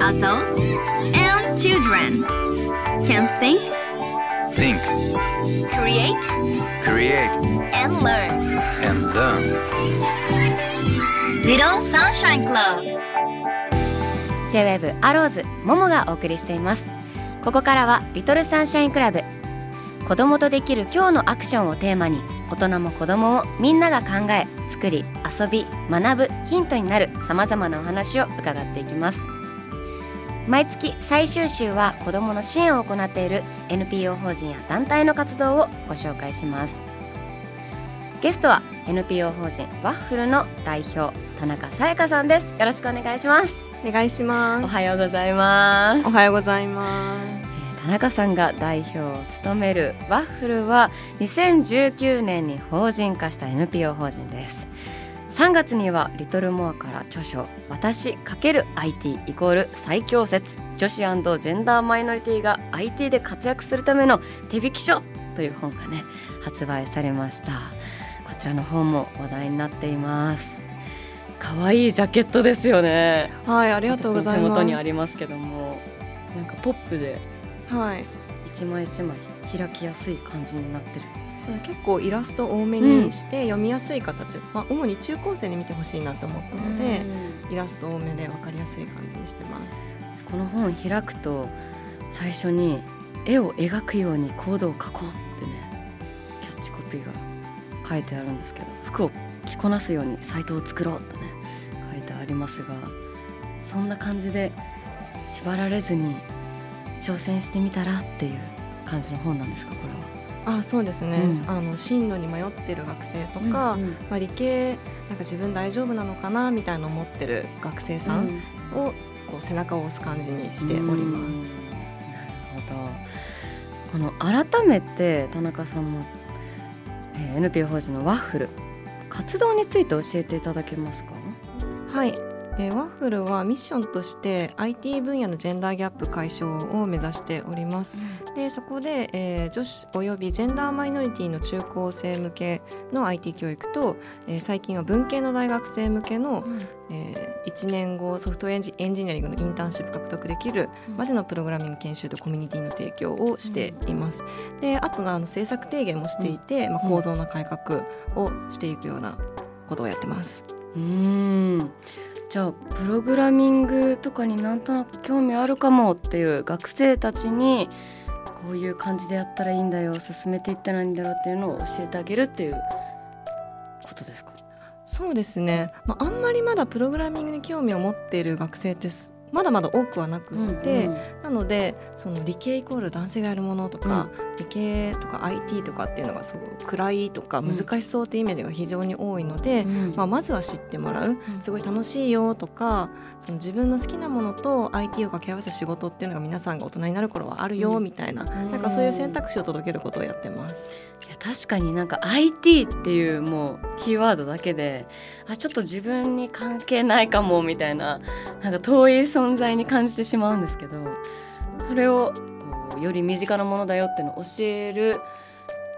Adults and children can think, Think, create, create, and learn. and learn. Little Sunshine Club. J-WAVE アローズももがお送りしていますここからはリトルサンシャインクラブ子供とできる今日のアクションをテーマに大人も子供もみんなが考え作り遊び学ぶヒントになるさまざまなお話を伺っていきます。毎月最終週は子どもの支援を行っている NPO 法人や団体の活動をご紹介します。ゲストは NPO 法人ワッフルの代表田中さやかさんです。よろしくお願いします。お願いします。おはようございます。おはようございます。中さんが代表を務めるワッフルは2019年に法人化した NPO 法人です。3月にはリトルモアから著書「私×ア IT イコール最強説女子ジェンダーマイノリティが IT で活躍するための手引き書」という本がね発売されました。こちらの本も話題になっています。可愛いジャケットですよね。はい、ありがとうございます。手元にありますけども。なんかポップではい。一枚一枚開きやすい感じになってるその結構イラスト多めにして読みやすい形、まあ主に中高生に見てほしいなと思ったので、イラスト多めでわかりやすい感じにしてます。この本を開くと最初に絵を描くようにコードを描こうってねキャッチコピーが書いてあるんですけど服を着こなすようにサイトを作ろうとね書いてありますがそんな感じで縛られずに挑戦してみたらっていう感じの本なんですかこれは。あ、そうですね。うん。あの進路に迷ってる学生とか、うんまあ理系なんか自分大丈夫なのかなみたいな思ってる学生さんをこう背中を押す感じにしております。うんなるほど。この改めて田中さんの、えー NPO 法人のワッフル活動について教えていただけますか？はい、えーワッフルはミッションとして IT 分野のジェンダーギャップ解消を目指しております。でそこで、えー女子およびジェンダーマイノリティの中高生向けの IT 教育と、えー最近は文系の大学生向けの、え1年後ソフトウェアエンジエンジニアリングのインターンシップ獲得できるまでのプログラミング研修とコミュニティの提供をしています。であとあの政策提言もしていて、まあ、構造の改革をしていくようなことをやってます。うーんじゃあプログラミングとかになんとなく興味あるかもっていう学生たちにこういう感じでやったらいいんだよ進めていったらいいんだろうっていうのを教えてあげるっていうことですか？そうですね、まあ、あんまりまだプログラミングに興味を持っている学生ってすまだまだ多くはなくって、うんうん。なのでその理系イコール男性がやるものとか、理系とか IT とかっていうのがそう暗いとかうん。難しそうってイメージが非常に多いので、うん。まあ、まずは知ってもらう。すごい楽しいよとかその自分の好きなものと IT を掛け合わせた仕事っていうのが皆さんが大人になる頃はあるようん。みたいな,、ん。なんかそういう選択肢を届けることをやってます。いや確かになんか IT っていうもうキーワードだけであちょっと自分に関係ないかもみたいななんか遠い存在に感じてしまうんですけどそれをこうより身近なものだよっていうのを教える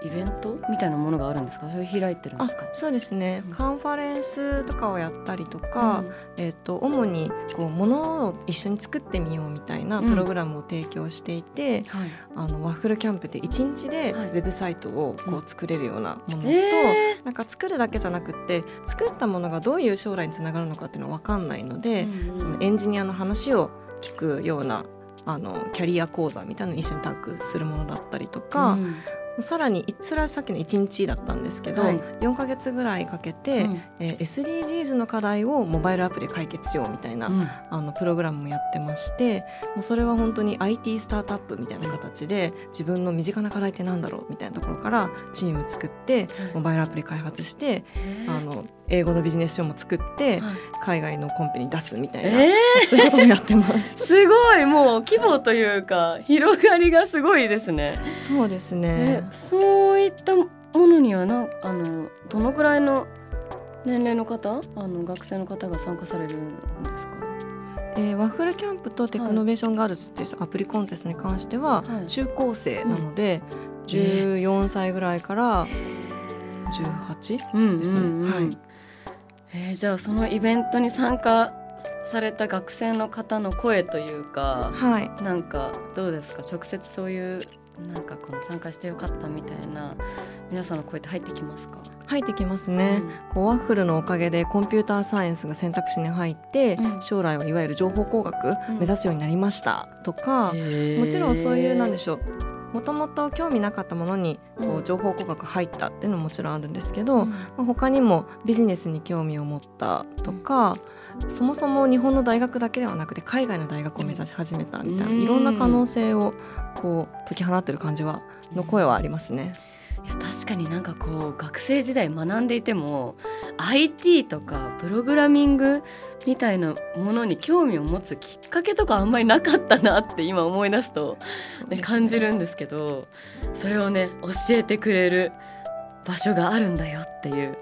イベントみたいなものがあるんですか？それ開いてるんであすか？そうですね、うん。カンファレンスとかをやったりとか、えっと主にこう物を一緒に作ってみようみたいなプログラムを提供していて、はい。あのワッフルキャンプって1日でウはい。ェブサイトをこうんう作れるようなものと、えなんか作るだけじゃなくって作ったものがどういう将来につながるのかっていうのは分かんないので、うんうんそのエンジニアの話を聞くようなあのキャリア講座みたいなのを一緒にタッグするものだったりとか、うんさらにそれはさっきの1日だったんですけど、はい。4ヶ月ぐらいかけて、うん。えー SDGs の課題をモバイルアプリで解決しようみたいな、うん。あのプログラムもやってましてもうそれは本当に IT スタートアップみたいな形で自分の身近な課題ってなんだろうみたいなところからチーム作ってモバイルアプリ開発してあの英語のビジネス書も作ってはい。海外のコンペに出すみたいな、えそういうこともやってます。ー、すごい。もう規模というか広がりがすごいですね。そうですえねそういったものにはなあのどのくらいの年齢の方あの学生の方が参加されるんですか？えー Waffle Camp と Technovation Girls っていうアプリコンテストに関してははい。中高生なので、うん。14歳ぐらいから18うんですねえー、じゃあそのイベントに参加された学生の方の声というか、はい。なんかどうですか？直接そういうなんかこの参加してよかったみたいな皆さんの声って入ってきますか、入ってきますね、こうワッフルのおかげでコンピューターサイエンスが選択肢に入って、うん。将来はいわゆる情報工学うん。目指すようになりましたとか、もちろんそういうなんでしょうもともと興味なかったものにこう情報工学入ったっていうのももちろんあるんですけど、うん。まあ他にもビジネスに興味を持ったとか、そもそも日本の大学だけではなくて海外の大学を目指し始めたみたいな、うん。いろんな可能性をこう解き放ってる感じはの声はありますね。いや確かになんかこう学生時代学んでいても IT とかプログラミングみたいなものに興味を持つきっかけとかあんまりなかったなって今思い出すと、ね、感じるんですけどそれをね教えてくれる場所があるんだよっていう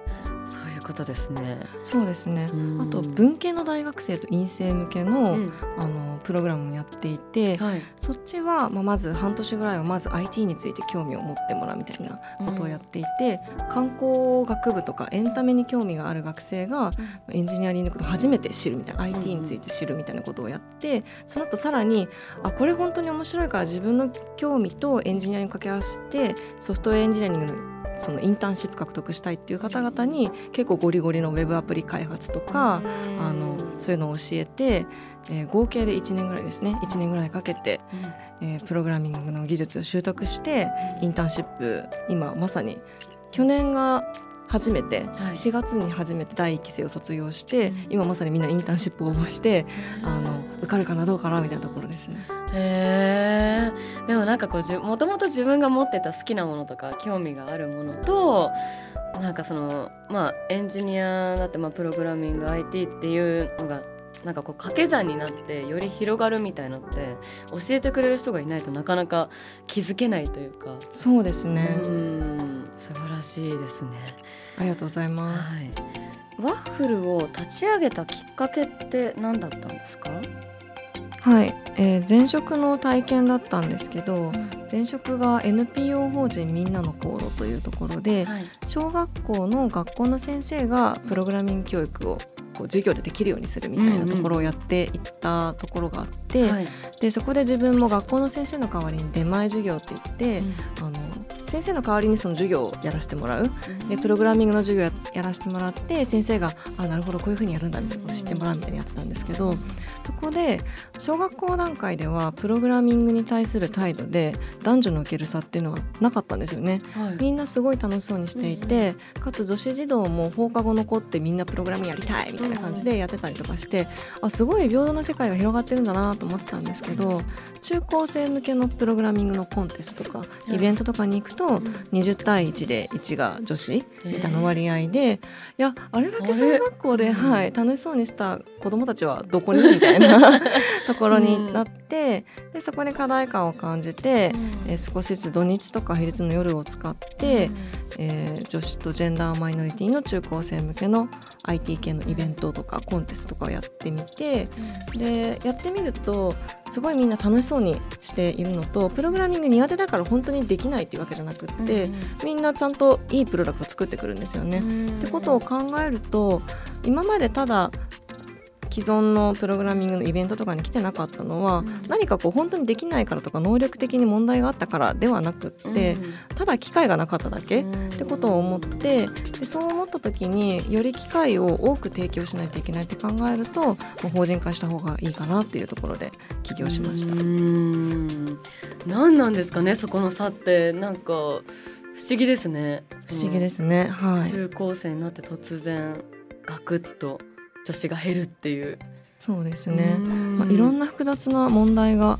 そういうことですね。そうですね。うん。あと文系の大学生と院生向けの,、うん。あのプログラムもやっていて、はい。そっちは、まあ、まず半年ぐらいはまず IT について興味を持ってもらうみたいなことをやっていて、観光学部とかエンタメに興味がある学生がエンジニアリングのことを初めて知るみたいな IT について知るみたいなことをやってその後さらにあこれ本当に面白いから自分の興味とエンジニアリング掛け合わせてソフトウェアエンジニアリングのそのインターンシップ獲得したいっていう方々に結構ゴリゴリのウェブアプリ開発とか、あのそういうのを教えて、えー合計で1年ぐらいですね。1年ぐらいかけて、えープログラミングの技術を習得してインターンシップ今まさに去年が初めて、はい。4月に初めて第1期生を卒業して、うん。今まさにみんなインターンシップを応募して、あの受かるかなどうかなみたいなところですね。へえでもなんかこうじゅもともと自分が持ってた好きなものとか興味があるものとなんかそのまあエンジニアだってまあプログラミング IT っていうのがなんかこう掛け算になってより広がるみたいのって教えてくれる人がいないとなかなか気づけないというか、そうですね、うん。素晴らしいですね。ありがとうございます。はい、ワッフルを立ち上げたきっかけって何だったんですか、はい、えー前職の体験だったんですけど前職が NPO 法人みんなの航路というところではい。小学校の学校の先生がプログラミング教育をこう授業でできるようにするみたいなところをやっていったところがあって、はい。でそこで自分も学校の先生の代わりに出前授業って言って、あの先生の代わりにその授業をやらせてもらう。でプログラミングの授業ややらせてもらって先生が「あなるほどこういうふうにやるんだ」みたいなのを知ってもらうみたいにやってたんですけどそこで小学校段階ではプログラミングに対する態度で男女の受ける差っていうのはなかったんですよね。はい。みんなすごい楽しそうにしていて、かつ女子児童も放課後残ってみんなプログラミングやりたいみたいな感じでやってたりとかして、あすごい平等な世界が広がってるんだなと思ってたんですけど中高生向けのプログラミングのコンテストとかうん。イベントとかに行くと20対1で1が女子みたいな割合で、いやあれだけ小学校で、はい、楽しそうにした子どもたちはどこにみたいな ところになって、でそこで課題感を感じて、えー少しずつ土日とか平日の夜を使って、えー女子とジェンダーマイノリティの中高生向けの IT 系のイベントとかコンテストとかをやってみてでやってみるとすごいみんな楽しそうにしているのとプログラミング苦手だから本当にできないっていうわけじゃなくって、みんなちゃんといいプロダクトを作ってくるんですよね。ってことを考えると今までただ既存のプログラミングのイベントとかに来てなかったのは、何かこう本当にできないからとか能力的に問題があったからではなくって、ただ機会がなかっただけ、ってことを思ってでそう思った時により機会を多く提供しないといけないって考えると法人化した方がいいかなっていうところで起業しました。うーん。何なんですかねそこの差って。なんか不思議ですね。不思議ですね。はい。中高生になって突然ガクッと女子が減るっていう。そうですね。まあ、まいろんな複雑な問題が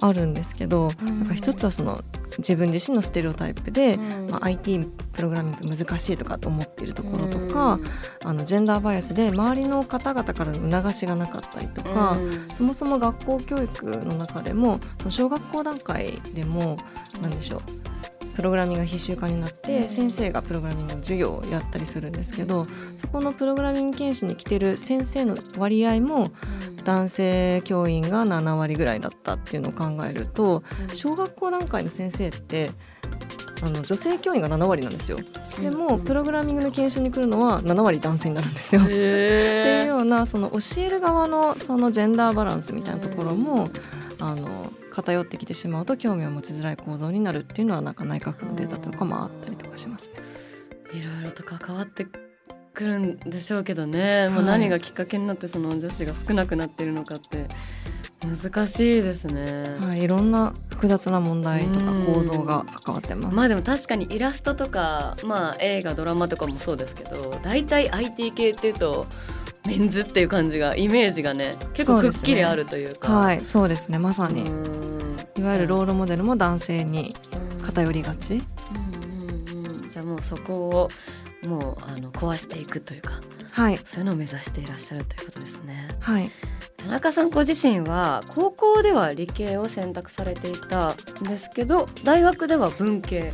あるんですけど、うん。なんか一つはその自分自身のステレオタイプで、うん。まあ、IT プログラミング難しいとかと思っているところとか、あのジェンダーバイアスで周りの方々からの促しがなかったりとか、うん。そもそも学校教育の中でもその小学校段階でも何でしょうプログラミングが必修化になって先生がプログラミングの授業をやったりするんですけどそこのプログラミング研修に来てる先生の割合も男性教員が7割ぐらいだったっていうのを考えると小学校段階の先生ってあの女性教員が7割なんですよ。でもプログラミングの研修に来るのは7割男性になるんですよ。っていうようなその教える側のそのジェンダーバランスみたいなところもあの偏ってきてしまうと興味を持ちづらい構造になるっていうのはなんか内閣府のデータとかもあったりとかしますね。いろいろと関わってくるんでしょうけどね、もうはい何がきっかけになってその女子が少なくなっているのかって難しいですね。はい、いろんな複雑な問題とか構造が関わってます。まあでも確かにイラストとか、まあ、映画ドラマとかもそうですけど大体 IT 系っていうとメンズっていう感じがイメージがね結構くっきりあるというかはい、そうですね。まさに、うんいわゆるロールモデルも男性にうん偏りがち？うんうんうんじゃあもうそこをもうあの壊していくというかはい、そういうのを目指していらっしゃるということですね。はい、田中さんご自身は高校では理系を選択されていたんですけど大学では文系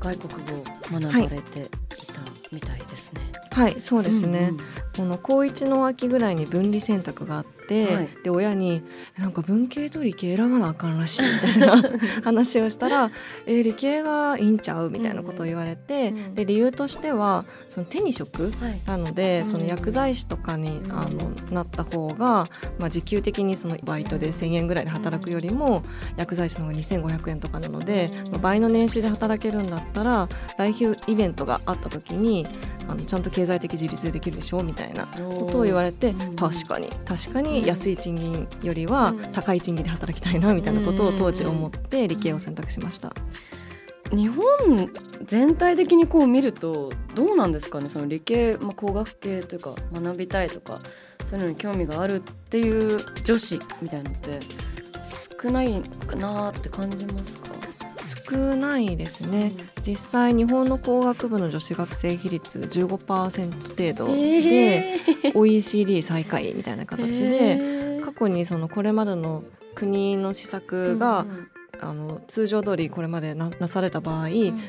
外国語を学ばれていたみたいですね。はい、そうですね。うんうんこの高一の秋ぐらいに分離選択があって、はい。で親になんか文系と理系選ばなあかんらしいみたいな 話をしたら「えー理系がいいんちゃう?」みたいなことを言われて、うんうんで理由としてはその手に職はい。なので、うんその薬剤師とかに、うんあのなった方が、まあ、時給的にそのバイトで1,000円ぐらいで働くよりも、薬剤師の方が2,500円とかなので、うんまあ倍の年収で働けるんだったら来週イベントがあった時にあのちゃんと経済的自立できるでしょみたいなことを言われて、うん。確かに。確かに安い賃金よりはうん。高い賃金で働きたいなみたいなことを当時思って理系を選択しました。日本全体的にこう見るとどうなんですかね？その理系、まあ、工学系というか学びたいとかそういうのに興味があるっていう女子みたいなのって少ないかなって感じますか、少ないですね、実際日本の工学部の女子学生比率15%程度で、えー OECD 最下位みたいな形で、えー。過去にそのこれまでの国の施策が、うんあの通常通りこれまでななされた場合、うん。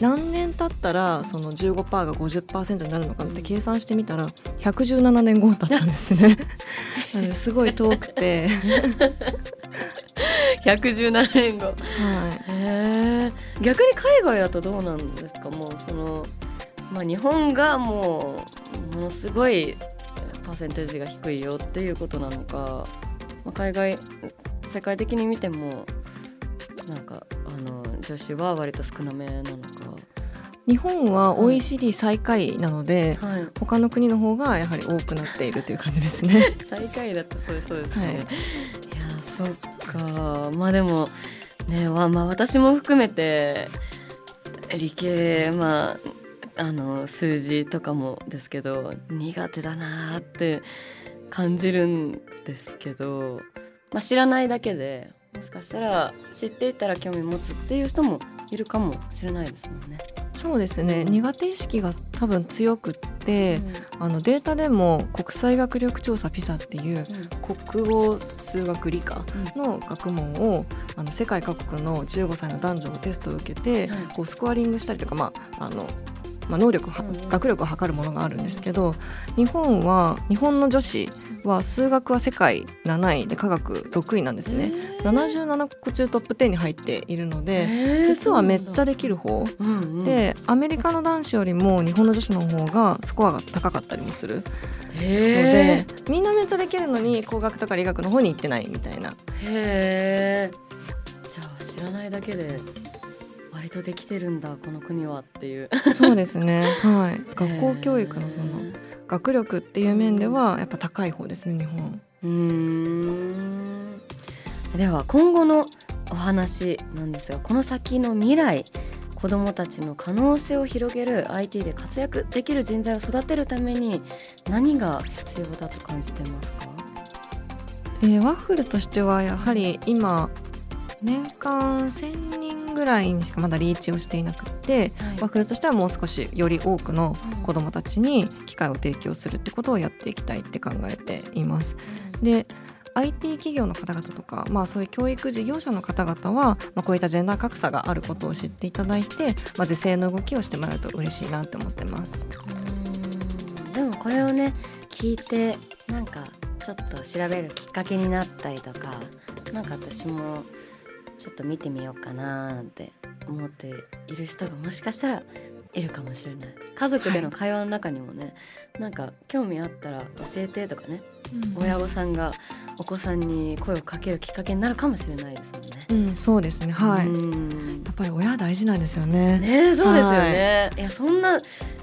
何年経ったらその15%が50%になるのかって計算してみたら117年後だったんですね。すごい遠くて、117年後。はへえ逆に海外だとどうなんですか？もうそのまあ日本がもうものすごいパーセンテージが低いよっていうことなのか、まあ、海外世界的に見てもなんかあの女子は割と少なめなのか。い、日本は OECD 最下位なので、はい。他の国の方がやはり多くなっているという感じですね。最下位だってそうそうですね、はい。い、やそっかまあでもねまあ私も含めて理系まああの数字とかもですけど苦手だなって感じるんですけど、まあ、知らないだけでもしかしたら知っていたら興味持つっていう人もいるかもしれないですもんね。そうですね。苦手意識が多分強くって、あのデータでも国際学力調査 PISA っていう国語数学理科の学問をあの世界各国の15歳の男女のテストを受けて、はい。こうスコアリングしたりとか、まああのまあ、能力学力を測るものがあるんですけど日本は日本の女子は数学は世界7位で科学6位なんですね。77個中トップ10に入っているので、実はめっちゃできる方。うんうん、でアメリカの男子よりも日本の女子の方がスコアが高かったりもするのへでみんなめっちゃできるのに工学とか理学の方に行ってないみたいな。へえじゃあ知らないだけで割とできてるんだこの国はっていう。そうですね。はい。学校教育のそのへ学力っていう面ではやっぱ高い方ですね日本。ーうーん。では今後のお話なんですがこの先の未来子どもたちの可能性を広げる IT で活躍できる人材を育てるために何が必要だと感じてますか？えーワッフルとしてはやはり今年間1,000人ぐらいにしかまだリーチをしていなくってワッフルとしてはもう少しより多くの子どもたちに機会を提供するってことをやっていきたいって考えています。で IT 企業の方々とか、まあ、そういう教育事業者の方々は、まあ、こういったジェンダー格差があることを知っていただいて、まあ、是正の動きをしてもらうと嬉しいなって思ってます。うんでもこれをね聞いてなんかちょっと調べるきっかけになったりとかなんか私もちょっと見てみようかななんて思っている人がもしかしたらいるかもしれない家族での会話の中にもね、なんか興味あったら教えてとかね、親御さんがお子さんに声をかけるきっかけになるかもしれないですもんね。うん、そうですね。はい。うんやっぱり親大事なんですよね。ねえそうですよね、い、やそんな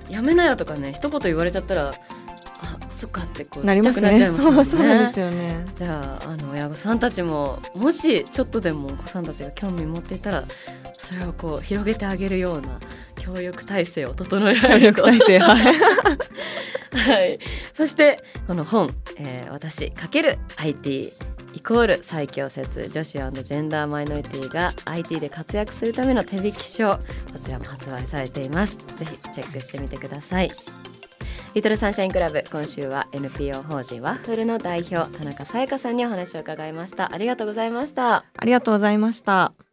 やめなよとかね一言言われちゃったらあそっかってこうなりますね。そうそうですよね。じゃああの親御さんたちももしちょっとでもお子さんたちが興味持っていたらそれをこう広げてあげるような教育体制を整えられると体制はい。はい、そしてこの本「えー私×る IT」イコール最強説女子ジェンダーマイノリティが IT で活躍するための手引き書こちらも発売されていますぜひチェックしてみてくださいリトルサンシャインクラブ今週は NPO 法人ワッフルの代表田中さやかさんにお話を伺いました。ありがとうございました。ありがとうございました。